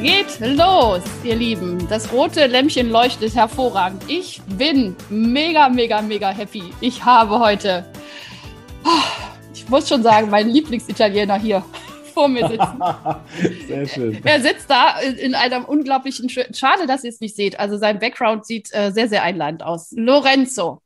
Geht los, ihr Lieben. Das rote Lämpchen leuchtet hervorragend. Ich bin mega, mega, mega happy. Ich habe heute, ich muss schon sagen, meinen Lieblingsitaliener hier vor mir sitzen. Sehr schön. Er sitzt da in einem unglaublichen, schade, dass ihr es nicht seht. Also sein Background sieht äh, sehr, sehr einladend aus. Lorenzo,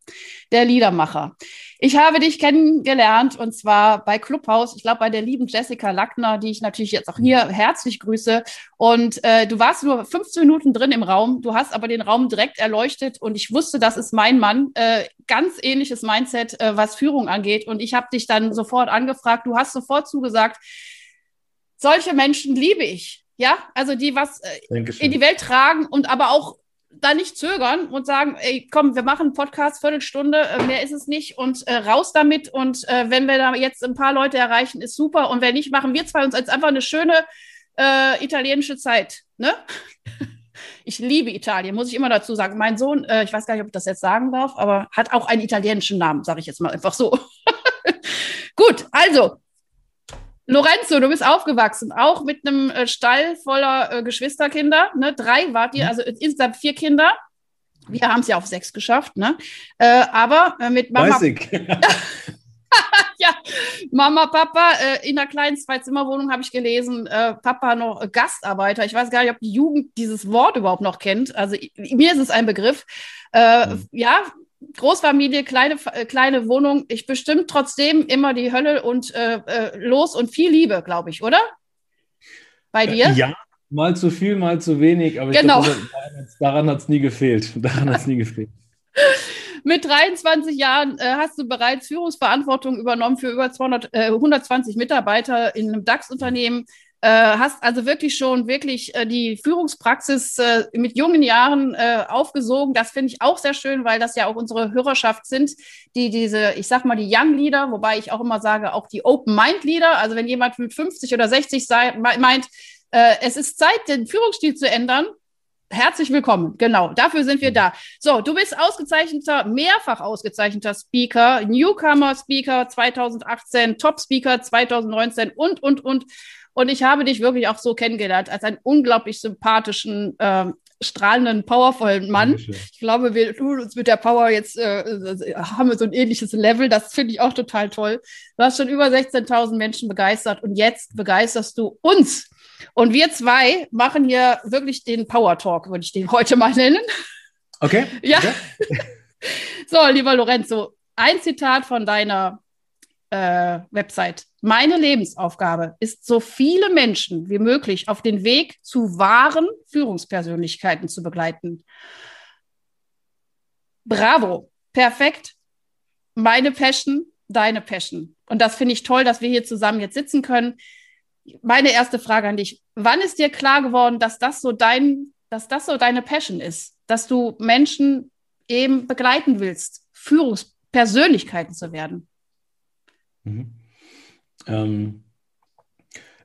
der Liedermacher. Ich habe dich kennengelernt und zwar bei Clubhouse, ich glaube bei der lieben Jessica Lackner, die ich natürlich jetzt auch hier herzlich grüße. Und äh, du warst nur 15 Minuten drin im Raum, du hast aber den Raum direkt erleuchtet und ich wusste, das ist mein Mann. Äh, ganz ähnliches Mindset, äh, was Führung angeht. Und ich habe dich dann sofort angefragt, du hast sofort zugesagt, solche Menschen liebe ich. Ja, also die was äh, in die Welt tragen und aber auch da nicht zögern und sagen, ey, komm, wir machen einen Podcast, Viertelstunde, äh, mehr ist es nicht und äh, raus damit. Und äh, wenn wir da jetzt ein paar Leute erreichen, ist super. Und wenn nicht, machen wir zwei uns als einfach eine schöne äh, italienische Zeit. Ne? Ich liebe Italien, muss ich immer dazu sagen. Mein Sohn, äh, ich weiß gar nicht, ob ich das jetzt sagen darf, aber hat auch einen italienischen Namen, sage ich jetzt mal einfach so. Gut, also Lorenzo, du bist aufgewachsen, auch mit einem äh, Stall voller äh, Geschwisterkinder. Ne? Drei wart ihr, mhm. also insgesamt vier Kinder. Wir haben es ja auf sechs geschafft, ne? Äh, aber mit Mama. Weiß ich. ja, Mama, Papa, in einer kleinen Zwei-Zimmer-Wohnung habe ich gelesen, Papa noch Gastarbeiter. Ich weiß gar nicht, ob die Jugend dieses Wort überhaupt noch kennt. Also mir ist es ein Begriff. Mhm. Ja, Großfamilie, kleine, äh, kleine Wohnung, ich bestimmt trotzdem immer die Hölle und äh, äh los und viel Liebe, glaube ich, oder? Bei dir? Ja, mal zu viel, mal zu wenig, aber genau. glaub, daran hat es nie gefehlt. Daran hat es nie gefehlt. Mit 23 Jahren äh, hast du bereits Führungsverantwortung übernommen für über 200, äh, 120 Mitarbeiter in einem DAX-Unternehmen. Äh, hast also wirklich schon wirklich äh, die Führungspraxis äh, mit jungen Jahren äh, aufgesogen. Das finde ich auch sehr schön, weil das ja auch unsere Hörerschaft sind, die diese, ich sag mal, die Young Leader, wobei ich auch immer sage, auch die Open Mind Leader. Also wenn jemand mit 50 oder 60 sei, meint, äh, es ist Zeit, den Führungsstil zu ändern, Herzlich willkommen, genau, dafür sind wir da. So, du bist ausgezeichneter, mehrfach ausgezeichneter Speaker, Newcomer Speaker 2018, Top Speaker 2019 und, und, und. Und ich habe dich wirklich auch so kennengelernt als einen unglaublich sympathischen, äh, strahlenden, powervollen Mann. Ich glaube, wir tun uns mit der Power jetzt, äh, haben wir so ein ähnliches Level. Das finde ich auch total toll. Du hast schon über 16.000 Menschen begeistert und jetzt begeisterst du uns. Und wir zwei machen hier wirklich den Power Talk, würde ich den heute mal nennen. Okay. Ja. Okay. so, lieber Lorenzo, ein Zitat von deiner äh, Website. Meine Lebensaufgabe ist, so viele Menschen wie möglich auf den Weg zu wahren Führungspersönlichkeiten zu begleiten. Bravo, perfekt. Meine Passion, deine Passion. Und das finde ich toll, dass wir hier zusammen jetzt sitzen können. Meine erste Frage an dich. Wann ist dir klar geworden, dass das so dein, dass das so deine Passion ist? Dass du Menschen eben begleiten willst, Führungspersönlichkeiten zu werden? Mhm. Ähm,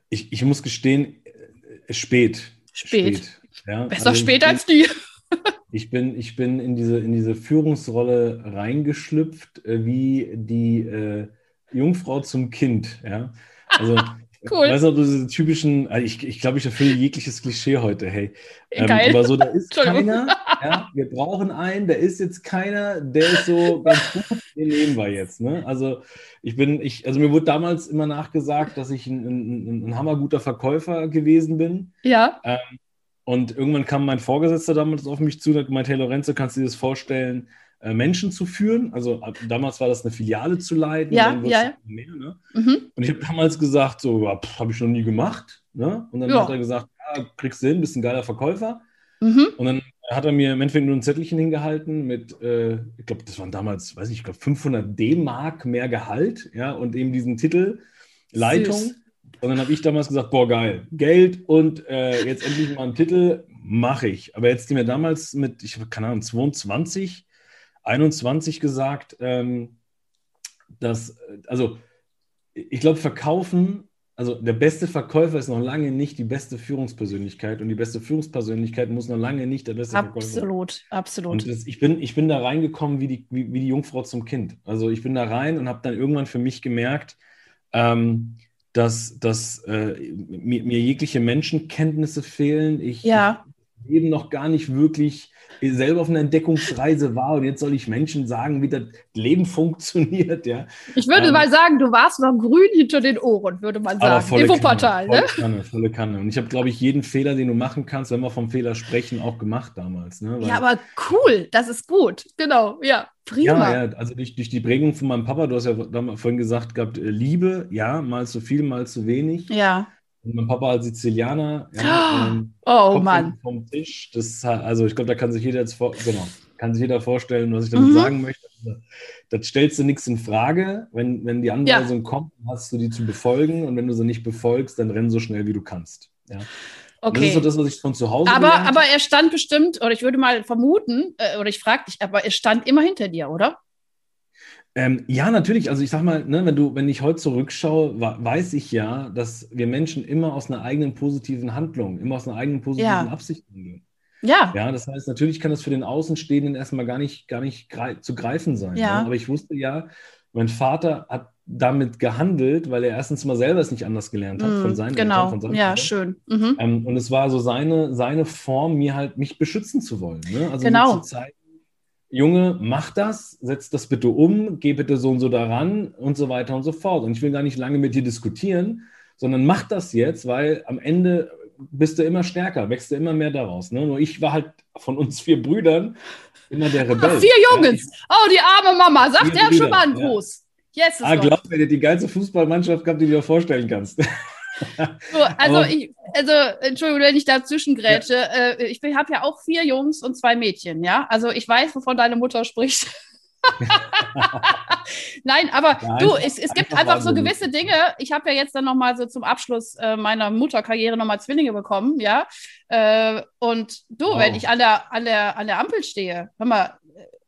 ich, ich muss gestehen, äh, spät. Spät. spät ja. Besser also spät bin, als die. ich, bin, ich bin in diese, in diese Führungsrolle reingeschlüpft, äh, wie die äh, Jungfrau zum Kind. Ja? Also Cool. Weißt du, diese typischen, also ich, ich glaube, ich erfülle jegliches Klischee heute, hey. Ähm, aber so, da ist keiner, ja, wir brauchen einen, da ist jetzt keiner, der ist so ganz gut, den nehmen wir jetzt. Ne? Also ich bin, ich, also mir wurde damals immer nachgesagt, dass ich ein, ein, ein hammerguter Verkäufer gewesen bin. Ja. Ähm, und irgendwann kam mein Vorgesetzter damals auf mich zu und hat gemeint, hey Lorenzo, kannst du dir das vorstellen, äh, Menschen zu führen. Also damals war das eine Filiale zu leiten. Ja, ja. Mehr, ne? mhm. Und ich habe damals gesagt, so, habe ich noch nie gemacht. Ne? Und dann ja. hat er gesagt, ja, kriegst du hin, bist ein geiler Verkäufer. Mhm. Und dann hat er mir im Endeffekt nur ein Zettelchen hingehalten mit, äh, ich glaube, das waren damals, weiß ich, ich glaube 500 D-Mark mehr Gehalt, ja, und eben diesen Titel Leitung. Süß. Und dann habe ich damals gesagt, boah, geil, Geld und äh, jetzt endlich mal einen Titel, mache ich. Aber jetzt die mir damals mit, ich keine Ahnung, 22, 21 gesagt, ähm, dass, also ich glaube, verkaufen also der beste Verkäufer ist noch lange nicht die beste Führungspersönlichkeit und die beste Führungspersönlichkeit muss noch lange nicht der beste absolut, Verkäufer sein. Absolut, absolut. Das, ich, bin, ich bin da reingekommen wie die, wie, wie, die Jungfrau zum Kind. Also ich bin da rein und habe dann irgendwann für mich gemerkt, ähm, dass, dass äh, mir, mir, jegliche Menschenkenntnisse fehlen. Ich, ja. Eben noch gar nicht wirklich selber auf einer Entdeckungsreise war und jetzt soll ich Menschen sagen, wie das Leben funktioniert. Ja. Ich würde ähm, mal sagen, du warst noch grün hinter den Ohren, würde man sagen. Volle Infoportal, Kanne, ne? Volle Kanne, volle Kanne. Und ich habe, glaube ich, jeden Fehler, den du machen kannst, wenn wir vom Fehler sprechen, auch gemacht damals. Ne? Weil, ja, aber cool, das ist gut. Genau, ja. Prima. Ja, ja, also durch, durch die Prägung von meinem Papa, du hast ja vorhin gesagt gehabt, äh, Liebe, ja, mal zu viel, mal zu wenig. Ja. Und mein Papa als Sizilianer. Ja, ähm, oh Mann. Vom Tisch. Das, also ich glaube, da kann sich jeder jetzt vor, genau, kann sich jeder vorstellen, was ich damit mhm. sagen möchte. Also, das stellst du nichts in Frage. Wenn, wenn die Anweisung ja. kommt, hast du die zu befolgen. Und wenn du sie nicht befolgst, dann renn so schnell, wie du kannst. Ja. Okay. Das ist so das, was ich von zu Hause Aber, aber er stand bestimmt, oder ich würde mal vermuten, äh, oder ich frage dich, aber er stand immer hinter dir, oder? Ähm, ja, natürlich. Also ich sag mal, ne, wenn du, wenn ich heute zurückschaue, weiß ich ja, dass wir Menschen immer aus einer eigenen positiven Handlung, immer aus einer eigenen positiven ja. Absicht handeln. Ja. Ja, das heißt, natürlich kann das für den Außenstehenden erstmal gar nicht, gar nicht grei zu greifen sein. Ja. Ne? Aber ich wusste ja, mein Vater hat damit gehandelt, weil er erstens mal selber es nicht anders gelernt hat mm, von seinen genau. Eltern, von seinen ja, Eltern. schön. Mhm. Ähm, und es war so seine, seine Form, mir halt mich beschützen zu wollen. Ne? Also genau. mir zu zeigen, Junge, mach das, setz das bitte um, geh bitte so und so daran und so weiter und so fort. Und ich will gar nicht lange mit dir diskutieren, sondern mach das jetzt, weil am Ende bist du immer stärker, wächst du immer mehr daraus. Ne? Nur ich war halt von uns vier Brüdern immer der Rebell. vier Jungs! Ja, oh, die arme Mama, sagt der schon mal einen Gruß. Ja. Yes, ah, glaub mir, die geilste Fußballmannschaft gehabt, die du dir vorstellen kannst. So, also, ich, also, Entschuldigung, wenn ich dazwischen grätsche. Ja. Äh, ich habe ja auch vier Jungs und zwei Mädchen, ja. Also ich weiß, wovon deine Mutter spricht. Nein, aber ja, du, es, es gibt einfach, einfach so gewisse Dinge. Ich habe ja jetzt dann nochmal so zum Abschluss äh, meiner Mutterkarriere nochmal Zwillinge bekommen, ja. Äh, und du, wow. wenn ich an der, an, der, an der Ampel stehe, hör mal,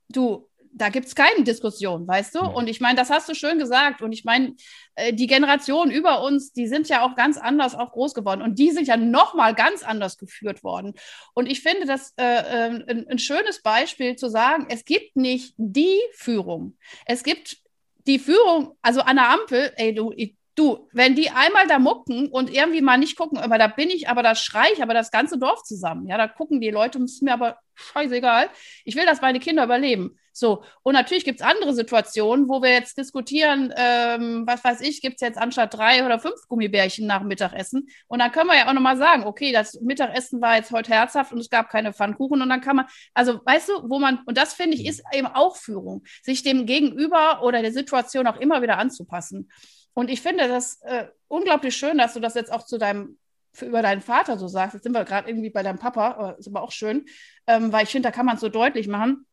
du, da gibt es keine Diskussion, weißt du? Und ich meine, das hast du schön gesagt. Und ich meine, äh, die Generationen über uns, die sind ja auch ganz anders auch groß geworden. Und die sind ja nochmal ganz anders geführt worden. Und ich finde das äh, äh, ein, ein schönes Beispiel zu sagen, es gibt nicht die Führung. Es gibt die Führung, also an der Ampel, ey, du, Du, wenn die einmal da mucken und irgendwie mal nicht gucken, aber da bin ich, aber da schrei ich aber das ganze Dorf zusammen. Ja, da gucken die Leute und es ist mir aber scheißegal. Ich will, dass meine Kinder überleben. So, und natürlich gibt es andere Situationen, wo wir jetzt diskutieren, ähm, was weiß ich, gibt es jetzt anstatt drei oder fünf Gummibärchen nach Mittagessen. Und dann können wir ja auch nochmal sagen, okay, das Mittagessen war jetzt heute herzhaft und es gab keine Pfannkuchen. Und dann kann man, also weißt du, wo man, und das finde ich, ist eben auch Führung, sich dem Gegenüber oder der Situation auch immer wieder anzupassen. Und ich finde das äh, unglaublich schön, dass du das jetzt auch zu deinem für, über deinen Vater so sagst. Jetzt sind wir gerade irgendwie bei deinem Papa, ist aber auch schön, ähm, weil ich finde, da kann man es so deutlich machen.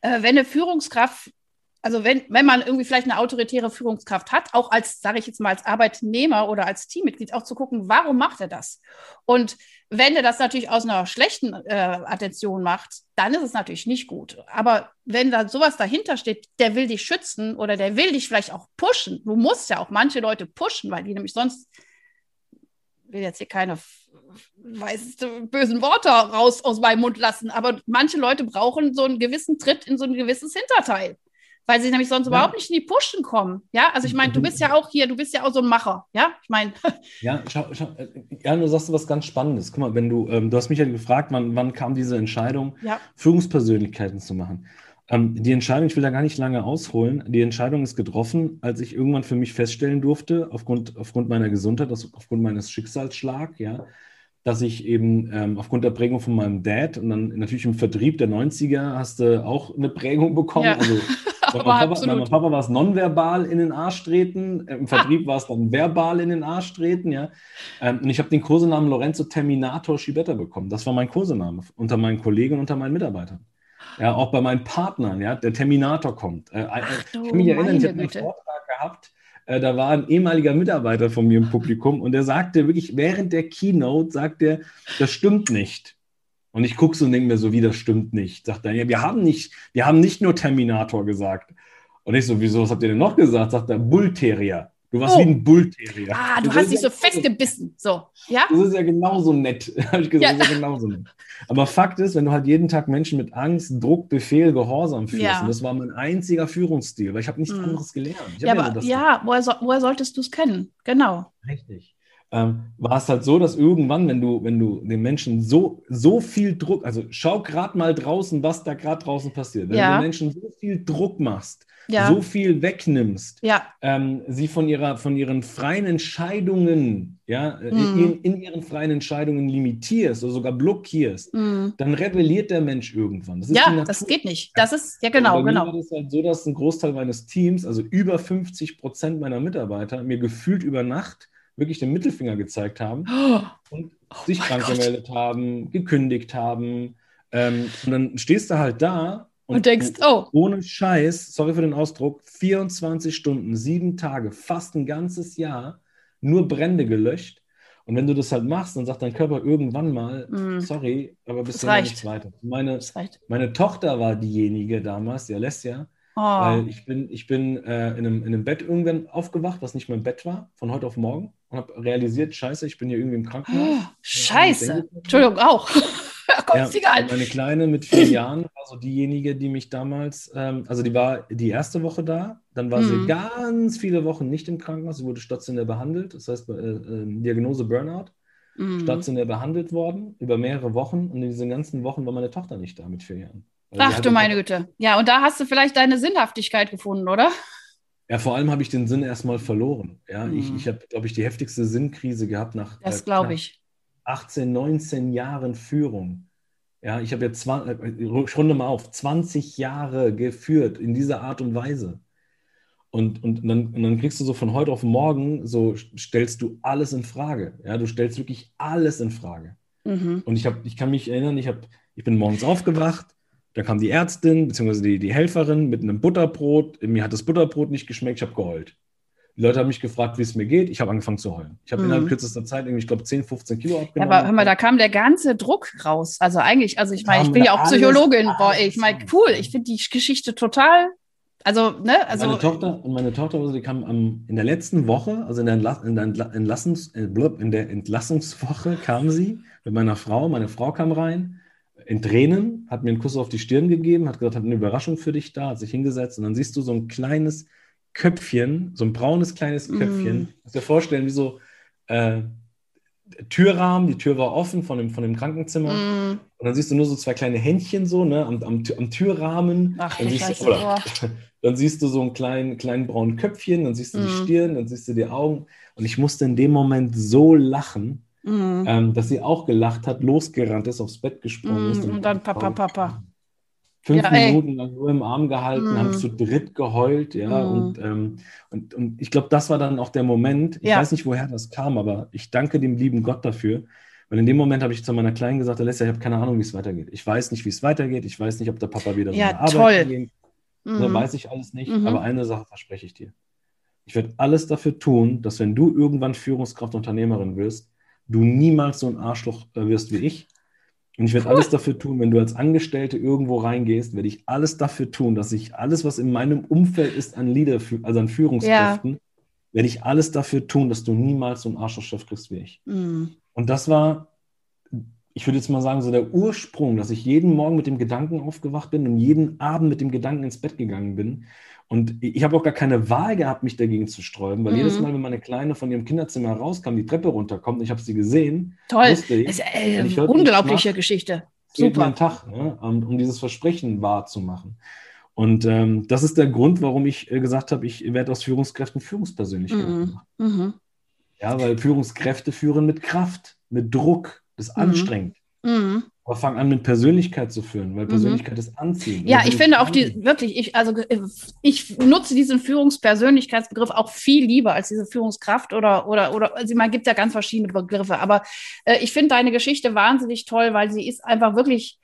Äh, wenn eine Führungskraft, also wenn, wenn man irgendwie vielleicht eine autoritäre Führungskraft hat, auch als, sage ich jetzt mal, als Arbeitnehmer oder als Teammitglied, auch zu gucken, warum macht er das? Und wenn er das natürlich aus einer schlechten äh, Attention macht, dann ist es natürlich nicht gut. Aber wenn da sowas dahinter steht, der will dich schützen oder der will dich vielleicht auch pushen. Du musst ja auch manche Leute pushen, weil die nämlich sonst will jetzt hier keine weiß, bösen Worte raus aus meinem Mund lassen, aber manche Leute brauchen so einen gewissen Tritt in so ein gewisses Hinterteil weil sie nämlich sonst ja. überhaupt nicht in die Pushen kommen. Ja, also ich meine, du bist ja auch hier, du bist ja auch so ein Macher. Ja, ich meine. Ja, schau, schau, äh, ja, du sagst was ganz Spannendes. Guck mal, wenn du, ähm, du hast mich ja gefragt, wann, wann kam diese Entscheidung, ja. Führungspersönlichkeiten zu machen. Ähm, die Entscheidung, ich will da gar nicht lange ausholen, die Entscheidung ist getroffen, als ich irgendwann für mich feststellen durfte, aufgrund, aufgrund meiner Gesundheit, aufgrund meines Schicksalsschlags, ja, dass ich eben ähm, aufgrund der Prägung von meinem Dad und dann natürlich im Vertrieb der 90er hast du auch eine Prägung bekommen. Ja. Also bei meinem, Papa, bei meinem Papa war es nonverbal in den Arsch treten, äh, im Vertrieb ah. war es dann verbal in den Arsch treten, ja. Ähm, und ich habe den Kursenamen Lorenzo Terminator Schibetta bekommen. Das war mein Kursename unter meinen Kollegen und unter meinen Mitarbeitern. Ja, auch bei meinen Partnern, ja, der Terminator kommt. Äh, Ach, ich kann mich erinnern, ich habe einen Vortrag gehabt äh, da war ein ehemaliger Mitarbeiter von mir im Publikum und der sagte wirklich während der Keynote, sagt er, das stimmt nicht. Und ich gucke so und denke mir so, wie das stimmt nicht. Sagt er, ja, wir haben nicht, wir haben nicht nur Terminator gesagt. Und ich so, wieso, was habt ihr denn noch gesagt? Sagt er, Bullterrier. Du warst oh. wie ein Bullterrier. Ah, du das hast dich so festgebissen. So, ja? Das ist ja genauso nett. Habe ich gesagt, ja. das ist ja genauso nett. Aber Fakt ist, wenn du halt jeden Tag Menschen mit Angst, Druck, Befehl, Gehorsam führst, ja. und das war mein einziger Führungsstil, weil ich habe nichts hm. anderes gelernt. Ja, aber ja, woher, so, woher solltest du es kennen? Genau. Richtig. Ähm, war es halt so, dass irgendwann, wenn du, wenn du den Menschen so, so viel Druck, also schau gerade mal draußen, was da gerade draußen passiert. Wenn ja. du den Menschen so viel Druck machst, ja. so viel wegnimmst, ja. ähm, sie von, ihrer, von ihren freien Entscheidungen, ja, mhm. in, in, ihren freien Entscheidungen limitierst oder sogar blockierst, mhm. dann rebelliert der Mensch irgendwann. Das ja, das geht nicht. Das ist, ja genau, und bei genau. Mir war das halt so, dass ein Großteil meines Teams, also über 50 Prozent meiner Mitarbeiter, mir gefühlt über Nacht wirklich den Mittelfinger gezeigt haben oh. und oh sich krank Gott. gemeldet haben, gekündigt haben. Ähm, und dann stehst du halt da und, und denkst, oh. Ohne Scheiß, sorry für den Ausdruck, 24 Stunden, sieben Tage, fast ein ganzes Jahr, nur Brände gelöscht. Und wenn du das halt machst, dann sagt dein Körper irgendwann mal, mm. sorry, aber bisher nicht weiter. Meine, meine Tochter war diejenige damals, die Alessia, oh. weil ich bin, ich bin äh, in, einem, in einem Bett irgendwann aufgewacht, was nicht mein Bett war, von heute auf morgen, und habe realisiert, scheiße, ich bin hier irgendwie im Krankenhaus. Oh, scheiße, Entschuldigung, auch. ja, Meine Kleine mit vier Jahren war so diejenige, die mich damals, ähm, also die war die erste Woche da, dann war mhm. sie ganz viele Wochen nicht im Krankenhaus, sie wurde stationär behandelt, das heißt äh, äh, Diagnose Burnout, mhm. stationär behandelt worden über mehrere Wochen und in diesen ganzen Wochen war meine Tochter nicht da mit vier Jahren. Ach du meine Güte. Ja, und da hast du vielleicht deine Sinnhaftigkeit gefunden, oder? Ja, vor allem habe ich den Sinn erstmal verloren. Ja, mhm. ich, ich habe, glaube ich, die heftigste Sinnkrise gehabt nach. Das ich 18, 19 Jahren Führung. Ja, ich habe jetzt, ich runde mal auf, 20 Jahre geführt in dieser Art und Weise. Und, und, dann, und dann kriegst du so von heute auf morgen, so stellst du alles in Frage. Ja, du stellst wirklich alles in Frage. Mhm. Und ich, hab, ich kann mich erinnern, ich, hab, ich bin morgens aufgewacht, da kam die Ärztin bzw. Die, die Helferin mit einem Butterbrot. Mir hat das Butterbrot nicht geschmeckt, ich habe geheult. Die Leute haben mich gefragt, wie es mir geht. Ich habe angefangen zu heulen. Ich habe mhm. innerhalb kürzester Zeit irgendwie, ich glaube, 10, 15 Kilo abgenommen. Ja, aber hör mal, da kam der ganze Druck raus. Also eigentlich, also ich meine, ich bin ja auch Psychologin. Boah, ich meine, cool. Ich finde die Geschichte total also, ne? Also, meine Tochter und meine Tochter, also die kam am, in der letzten Woche, also in der, Entla in, der Entlassungs, äh, in der Entlassungswoche kam sie mit meiner Frau. Meine Frau kam rein in Tränen, hat mir einen Kuss auf die Stirn gegeben, hat gesagt, hat eine Überraschung für dich da, hat sich hingesetzt und dann siehst du so ein kleines Köpfchen, so ein braunes kleines Köpfchen. Mm. Kannst dir vorstellen, wie so äh, Türrahmen, die Tür war offen von dem, von dem Krankenzimmer. Mm. Und dann siehst du nur so zwei kleine Händchen so, ne, am, am, am Türrahmen. Ach, dann, siehst du, oder, dann siehst du so einen kleinen, kleinen braunen Köpfchen, dann siehst du mm. die Stirn, dann siehst du die Augen. Und ich musste in dem Moment so lachen, mm. ähm, dass sie auch gelacht hat, losgerannt ist, aufs Bett gesprungen ist. Mm, und, und dann Papa, Papa fünf ja, Minuten lang nur im Arm gehalten, mm. haben zu dritt geheult, ja. Mm. Und, ähm, und, und ich glaube, das war dann auch der Moment. Ich ja. weiß nicht, woher das kam, aber ich danke dem lieben Gott dafür. Weil in dem Moment habe ich zu meiner Kleinen gesagt, Alessia, ich habe keine Ahnung, wie es weitergeht. Ich weiß nicht, wie es weitergeht. Ich weiß nicht, ob der Papa wieder so ja, eine Arbeit gehen kann. Mhm. weiß ich alles nicht. Mhm. Aber eine Sache verspreche ich dir. Ich werde alles dafür tun, dass wenn du irgendwann Führungskraft Unternehmerin wirst, du niemals so ein Arschloch äh, wirst wie ich, und ich werde cool. alles dafür tun, wenn du als Angestellte irgendwo reingehst, werde ich alles dafür tun, dass ich alles, was in meinem Umfeld ist an Leader, also an Führungskräften, ja. werde ich alles dafür tun, dass du niemals so einen Arschlochchef kriegst wie ich. Mhm. Und das war, ich würde jetzt mal sagen, so der Ursprung, dass ich jeden Morgen mit dem Gedanken aufgewacht bin und jeden Abend mit dem Gedanken ins Bett gegangen bin. Und ich habe auch gar keine Wahl gehabt, mich dagegen zu sträuben, weil mhm. jedes Mal, wenn meine Kleine von ihrem Kinderzimmer rauskam, die Treppe runterkommt und ich habe sie gesehen, toll, ich, ist, äh, ich unglaubliche mach, Geschichte. Super. Einen Tag, ne, um, um, dieses Versprechen wahrzumachen. Und ähm, das ist der Grund, warum ich äh, gesagt habe, ich werde aus Führungskräften Führungspersönlichkeiten mhm. Mhm. Ja, weil Führungskräfte führen mit Kraft, mit Druck, das ist mhm. Aber fang an mit Persönlichkeit zu führen, weil mhm. Persönlichkeit mhm. ist anziehend. Ja, ich finde auch die wirklich, ich, also ich nutze diesen Führungspersönlichkeitsbegriff auch viel lieber als diese Führungskraft oder, oder, oder, also man gibt ja ganz verschiedene Begriffe, aber äh, ich finde deine Geschichte wahnsinnig toll, weil sie ist einfach wirklich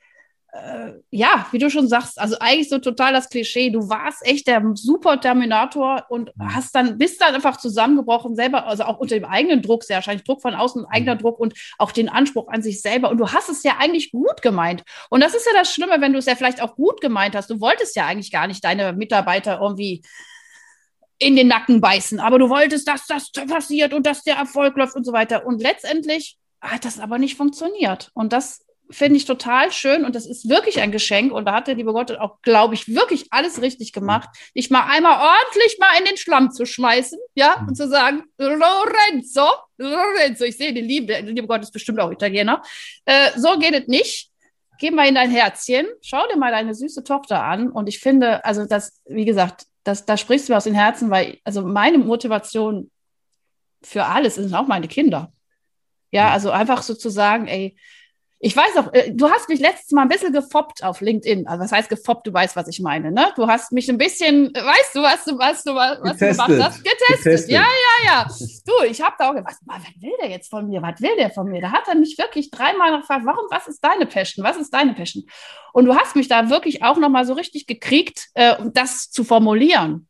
äh, ja, wie du schon sagst, also eigentlich so total das Klischee. Du warst echt der super Terminator und mhm. hast dann, bist dann einfach zusammengebrochen, selber, also auch unter dem eigenen Druck, sehr wahrscheinlich Druck von außen, eigener mhm. Druck und auch den Anspruch an sich selber. Und du hast es ja eigentlich gut gemeint. Und das ist ja das Schlimme, wenn du es ja vielleicht auch gut gemeint hast. Du wolltest ja eigentlich gar nicht deine Mitarbeiter irgendwie in den Nacken beißen, aber du wolltest, dass das passiert und dass der Erfolg läuft und so weiter. Und letztendlich hat das aber nicht funktioniert. Und das finde ich total schön und das ist wirklich ein Geschenk. Und da hat der liebe Gott auch, glaube ich, wirklich alles richtig gemacht, dich mal einmal ordentlich mal in den Schlamm zu schmeißen, ja, und zu sagen, Lorenzo, Lorenzo, ich sehe den lieben, der liebe Gott ist bestimmt auch Italiener. Äh, so geht es nicht. Geh mal in dein Herzchen, schau dir mal deine süße Tochter an. Und ich finde, also das, wie gesagt, das, da sprichst du mir aus dem Herzen, weil, also meine Motivation für alles sind auch meine Kinder. Ja, also einfach sozusagen, ey, ich weiß auch, äh, du hast mich letztes Mal ein bisschen gefoppt auf LinkedIn. Also was heißt gefoppt? Du weißt, was ich meine, ne? Du hast mich ein bisschen, weißt du, was du, was du, was du gemacht hast? Getestet. Getestet. Ja, ja, ja. Du, ich habe da auch gedacht, was, was will der jetzt von mir? Was will der von mir? Da hat er mich wirklich dreimal gefragt, warum, was ist deine Passion? Was ist deine Passion? Und du hast mich da wirklich auch nochmal so richtig gekriegt, äh, das zu formulieren.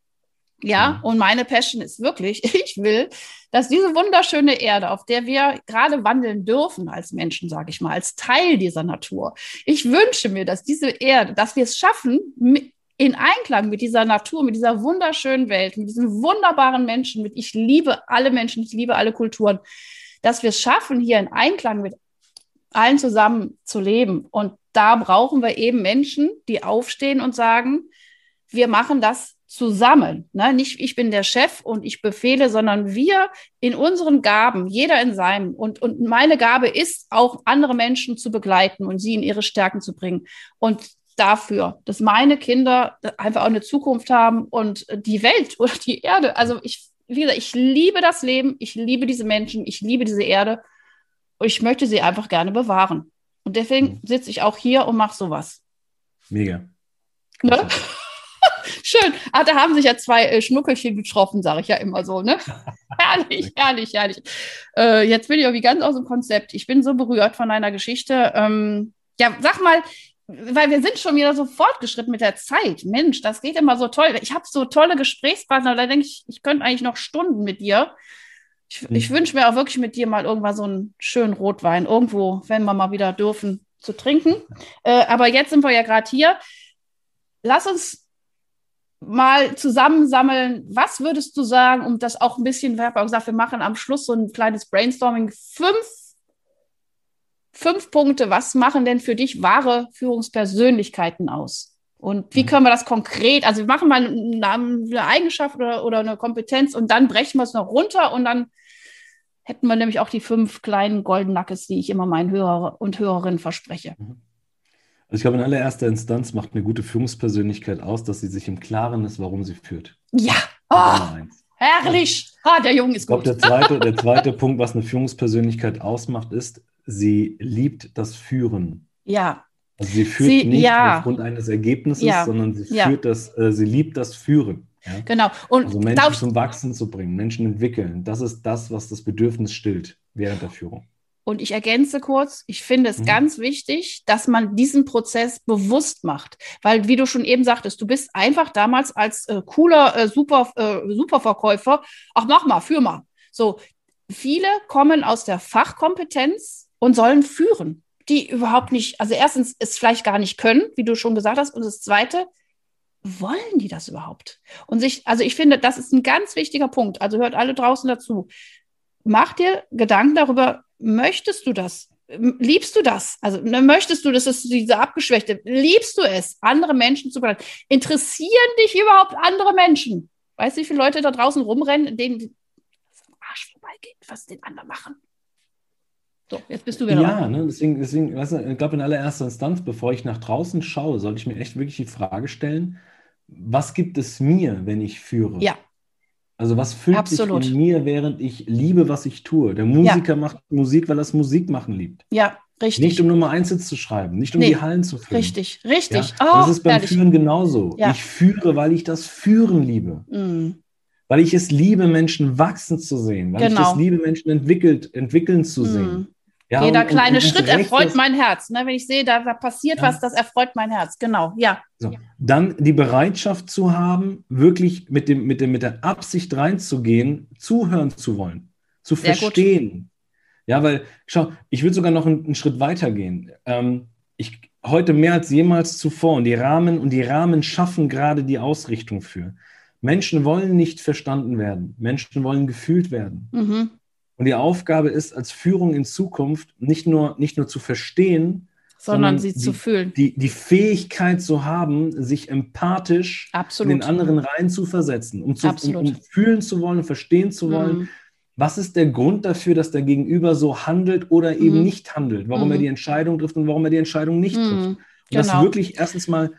Ja, und meine Passion ist wirklich, ich will, dass diese wunderschöne Erde, auf der wir gerade wandeln dürfen als Menschen, sage ich mal, als Teil dieser Natur. Ich wünsche mir, dass diese Erde, dass wir es schaffen, in Einklang mit dieser Natur, mit dieser wunderschönen Welt, mit diesen wunderbaren Menschen, mit ich liebe alle Menschen, ich liebe alle Kulturen, dass wir es schaffen, hier in Einklang mit allen zusammen zu leben. Und da brauchen wir eben Menschen, die aufstehen und sagen, wir machen das zusammen. Ne? Nicht ich bin der Chef und ich befehle, sondern wir in unseren Gaben, jeder in seinem. Und, und meine Gabe ist auch, andere Menschen zu begleiten und sie in ihre Stärken zu bringen. Und dafür, dass meine Kinder einfach auch eine Zukunft haben und die Welt oder die Erde. Also ich, wie gesagt, ich liebe das Leben, ich liebe diese Menschen, ich liebe diese Erde und ich möchte sie einfach gerne bewahren. Und deswegen mhm. sitze ich auch hier und mache sowas. Mega. Ne? Schön. Ah, da haben sich ja zwei äh, Schnuckelchen getroffen, sage ich ja immer so, ne? herrlich, herrlich, herrlich. Äh, jetzt bin ich irgendwie ganz aus dem Konzept. Ich bin so berührt von deiner Geschichte. Ähm, ja, sag mal, weil wir sind schon wieder so fortgeschritten mit der Zeit. Mensch, das geht immer so toll. Ich habe so tolle Gesprächspartner, da denke ich, ich könnte eigentlich noch Stunden mit dir. Ich, hm. ich wünsche mir auch wirklich mit dir mal irgendwann so einen schönen Rotwein, irgendwo, wenn wir mal wieder dürfen, zu trinken. Äh, aber jetzt sind wir ja gerade hier. Lass uns mal zusammensammeln, was würdest du sagen, um das auch ein bisschen, ich habe auch gesagt, wir machen am Schluss so ein kleines Brainstorming, fünf, fünf Punkte, was machen denn für dich wahre Führungspersönlichkeiten aus? Und wie mhm. können wir das konkret, also wir machen mal eine Eigenschaft oder, oder eine Kompetenz und dann brechen wir es noch runter und dann hätten wir nämlich auch die fünf kleinen Golden Nuggets, die ich immer meinen Hörer und Hörerinnen verspreche. Mhm. Also ich glaube, in allererster Instanz macht eine gute Führungspersönlichkeit aus, dass sie sich im Klaren ist, warum sie führt. Ja, oh, herrlich. Ah, der Junge ist ich gut. Ich glaube, der zweite, der zweite Punkt, was eine Führungspersönlichkeit ausmacht, ist, sie liebt das Führen. Ja. Also sie führt sie, nicht ja. aufgrund eines Ergebnisses, ja. sondern sie ja. führt das, äh, sie liebt das Führen. Genau. Und also Menschen zum Wachsen zu bringen, Menschen entwickeln, das ist das, was das Bedürfnis stillt während der Führung. Und ich ergänze kurz, ich finde es mhm. ganz wichtig, dass man diesen Prozess bewusst macht. Weil, wie du schon eben sagtest, du bist einfach damals als äh, cooler äh, Super, äh, Superverkäufer, ach mach mal, führ mal. So, viele kommen aus der Fachkompetenz und sollen führen, die überhaupt nicht, also erstens es vielleicht gar nicht können, wie du schon gesagt hast, und das Zweite, wollen die das überhaupt? Und sich, also ich finde, das ist ein ganz wichtiger Punkt. Also hört alle draußen dazu. Mach dir Gedanken darüber, möchtest du das? Liebst du das? Also ne, möchtest du, das ist diese abgeschwächte, liebst du es, andere Menschen zu begleiten? Interessieren dich überhaupt andere Menschen? Weißt du, wie viele Leute da draußen rumrennen, denen das am Arsch vorbeigeht, was den anderen machen? So, jetzt bist du wieder Ja, ne, deswegen, deswegen weißt du, ich glaube, in allererster Instanz, bevor ich nach draußen schaue, sollte ich mir echt wirklich die Frage stellen, was gibt es mir, wenn ich führe? Ja. Also was fühlt Absolut. sich in mir, während ich liebe, was ich tue? Der Musiker ja. macht Musik, weil er das Musik machen liebt. Ja, richtig. Nicht um Nummer eins zu schreiben, nicht um nee. die Hallen zu füllen. Richtig, richtig. Ja? Oh, das ist beim herrlich. Führen genauso. Ja. Ich führe, weil ich das Führen liebe. Mhm. Weil ich es liebe, Menschen wachsen zu sehen. Weil genau. ich es liebe, Menschen entwickelt, entwickeln zu mhm. sehen. Ja, Jeder und, kleine und, Schritt erfreut mein Herz. Ne? Wenn ich sehe, da, da passiert ja. was, das erfreut mein Herz. Genau, ja. So. Dann die Bereitschaft zu haben, wirklich mit, dem, mit, dem, mit der Absicht reinzugehen, zuhören zu wollen, zu Sehr verstehen. Gut. Ja, weil, schau, ich würde sogar noch einen, einen Schritt weiter gehen. Ähm, ich, heute mehr als jemals zuvor und die Rahmen und die Rahmen schaffen gerade die Ausrichtung für. Menschen wollen nicht verstanden werden. Menschen wollen gefühlt werden. Mhm. Und die Aufgabe ist als Führung in Zukunft nicht nur, nicht nur zu verstehen, sondern, sondern sie die, zu fühlen. Die, die Fähigkeit zu haben, sich empathisch Absolut. in den anderen rein zu versetzen, um, zu, um, um, fühlen zu wollen, verstehen zu wollen. Mhm. Was ist der Grund dafür, dass der Gegenüber so handelt oder eben mhm. nicht handelt? Warum mhm. er die Entscheidung trifft und warum er die Entscheidung nicht trifft? Mhm. Und genau. das wirklich erstens mal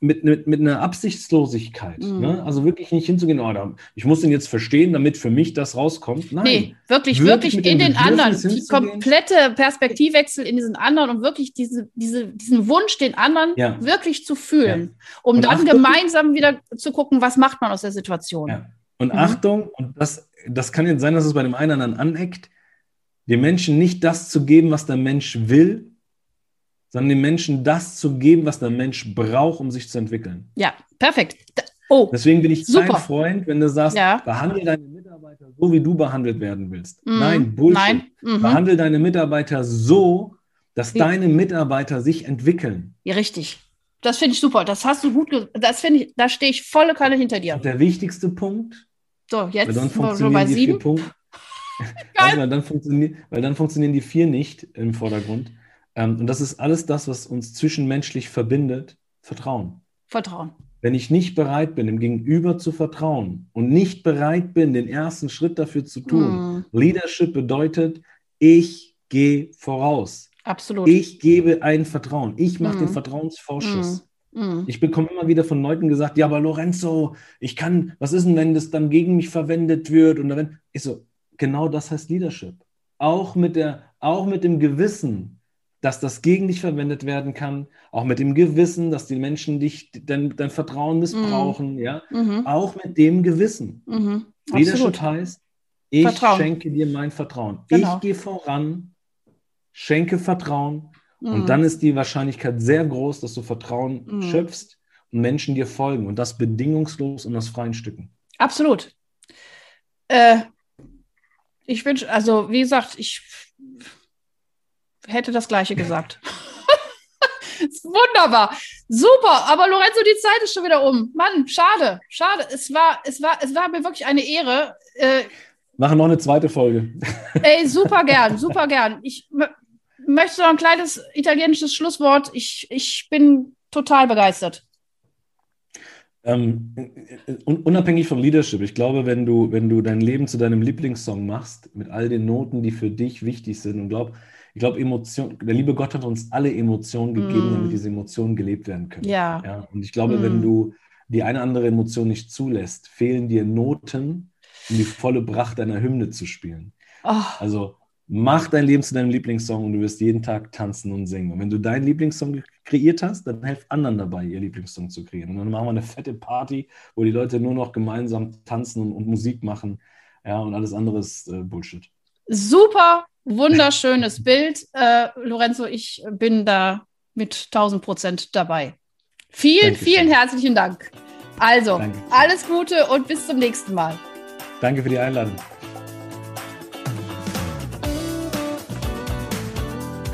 mit, mit, mit einer Absichtslosigkeit. Mhm. Ne? Also wirklich nicht hinzugehen, oh, da, ich muss den jetzt verstehen, damit für mich das rauskommt. Nein. Nee, wirklich, wirklich, wirklich in den anderen. Die komplette Perspektivwechsel in diesen anderen und wirklich diese, diese, diesen Wunsch, den anderen ja. wirklich zu fühlen, ja. um und dann Achtung, gemeinsam wieder zu gucken, was macht man aus der Situation. Ja. Und mhm. Achtung, und das, das kann jetzt sein, dass es bei dem einen oder anderen aneckt, dem Menschen nicht das zu geben, was der Mensch will, sondern dem Menschen das zu geben, was der Mensch braucht, um sich zu entwickeln. Ja, perfekt. Oh, Deswegen bin ich super. kein Freund, wenn du sagst, ja. behandle deine Mitarbeiter so, wie du behandelt werden willst. Mm, nein, Bullshit. Nein. Mhm. Behandle deine Mitarbeiter so, dass wie? deine Mitarbeiter sich entwickeln. Ja, richtig. Das finde ich super. Das hast du gut gesagt. Das finde ich, da stehe ich volle Kanne hinter dir. Und der wichtigste Punkt. So, jetzt dann funktionieren bei sieben. Vier Punkte. weil, dann funktionieren, weil dann funktionieren die vier nicht im Vordergrund. Ähm, und das ist alles das, was uns zwischenmenschlich verbindet. Vertrauen. Vertrauen. Wenn ich nicht bereit bin, dem Gegenüber zu vertrauen und nicht bereit bin, den ersten Schritt dafür zu tun, mm. Leadership bedeutet, ich gehe voraus. Absolut. Ich gebe ein Vertrauen. Ich mache mm. den Vertrauensvorschuss. Mm. mm. Ich bekomme immer wieder von Leuten gesagt, ja, aber Lorenzo, ich kann, was ist denn, wenn das dann gegen mich verwendet wird? Und dann, ich so, genau das heißt Leadership. Auch mit, der, auch mit dem Gewissen, dass das gegen dich verwendet werden kann, auch mit dem Gewissen, dass die Menschen dich dein, dein Vertrauen missbrauchen, mhm. ja, mhm. auch mit dem Gewissen. Mhm. Leadership heißt, ich Vertrauen. schenke dir mein Vertrauen. Genau. Ich gehe voran, schenke Vertrauen und mhm. dann ist die Wahrscheinlichkeit sehr groß, dass du Vertrauen mhm. schöpfst und Menschen dir folgen und das bedingungslos und aus freien Stücken. Absolut. Äh, ich wünsche, also wie gesagt, ich hätte das Gleiche gesagt. Wunderbar. Super. Aber Lorenzo, die Zeit ist schon wieder um. Mann, schade. Schade. Es war, es war, es war mir wirklich eine Ehre. Äh, Machen noch eine zweite Folge. Ey, super gern, super gern. Ich möchte noch ein kleines italienisches Schlusswort. Ich, ich bin total begeistert. Ähm, unabhängig vom Leadership, ich glaube, wenn du, wenn du dein Leben zu deinem Lieblingssong machst, mit all den Noten, die für dich wichtig sind, und glaub, ich glaube, Emotion, der liebe Gott hat uns alle Emotionen gegeben, mm. damit diese Emotionen gelebt werden können. Ja. ja? Und ich glaube, mm. wenn du die eine andere Emotion nicht zulässt, fehlen dir Noten, um die volle Pracht deiner Hymne zu spielen. Oh. Also mach dein Leben zu deinem Lieblingssong und du wirst jeden Tag tanzen und singen. Und wenn du deinen Lieblingssong kreiert hast, dann helf anderen dabei, ihr Lieblingssong zu kreieren. Und dann machen wir eine fette Party, wo die Leute nur noch gemeinsam tanzen und, und Musik machen. Ja, und alles andere ist äh, Bullshit. Super wunderschönes Bild. Äh, Lorenzo, ich bin da mit 1000 Prozent dabei. Vielen, Dankeschön. vielen herzlichen Dank. Also, Danke. alles Gute und bis zum nächsten Mal. Danke für die Einladung.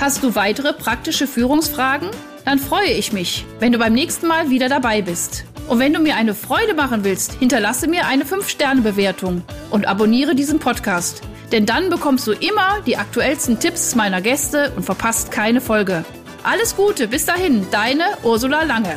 Hast du weitere praktische Führungsfragen? Dann freue ich mich, wenn du beim nächsten Mal wieder dabei bist. Und wenn du mir eine Freude machen willst, hinterlasse mir eine 5-Sterne-Bewertung und abonniere diesen Podcast denn dann bekommst du immer die aktuellsten Tipps meiner Gäste und verpasst keine Folge. Alles Gute, bis dahin, deine Ursula Lange.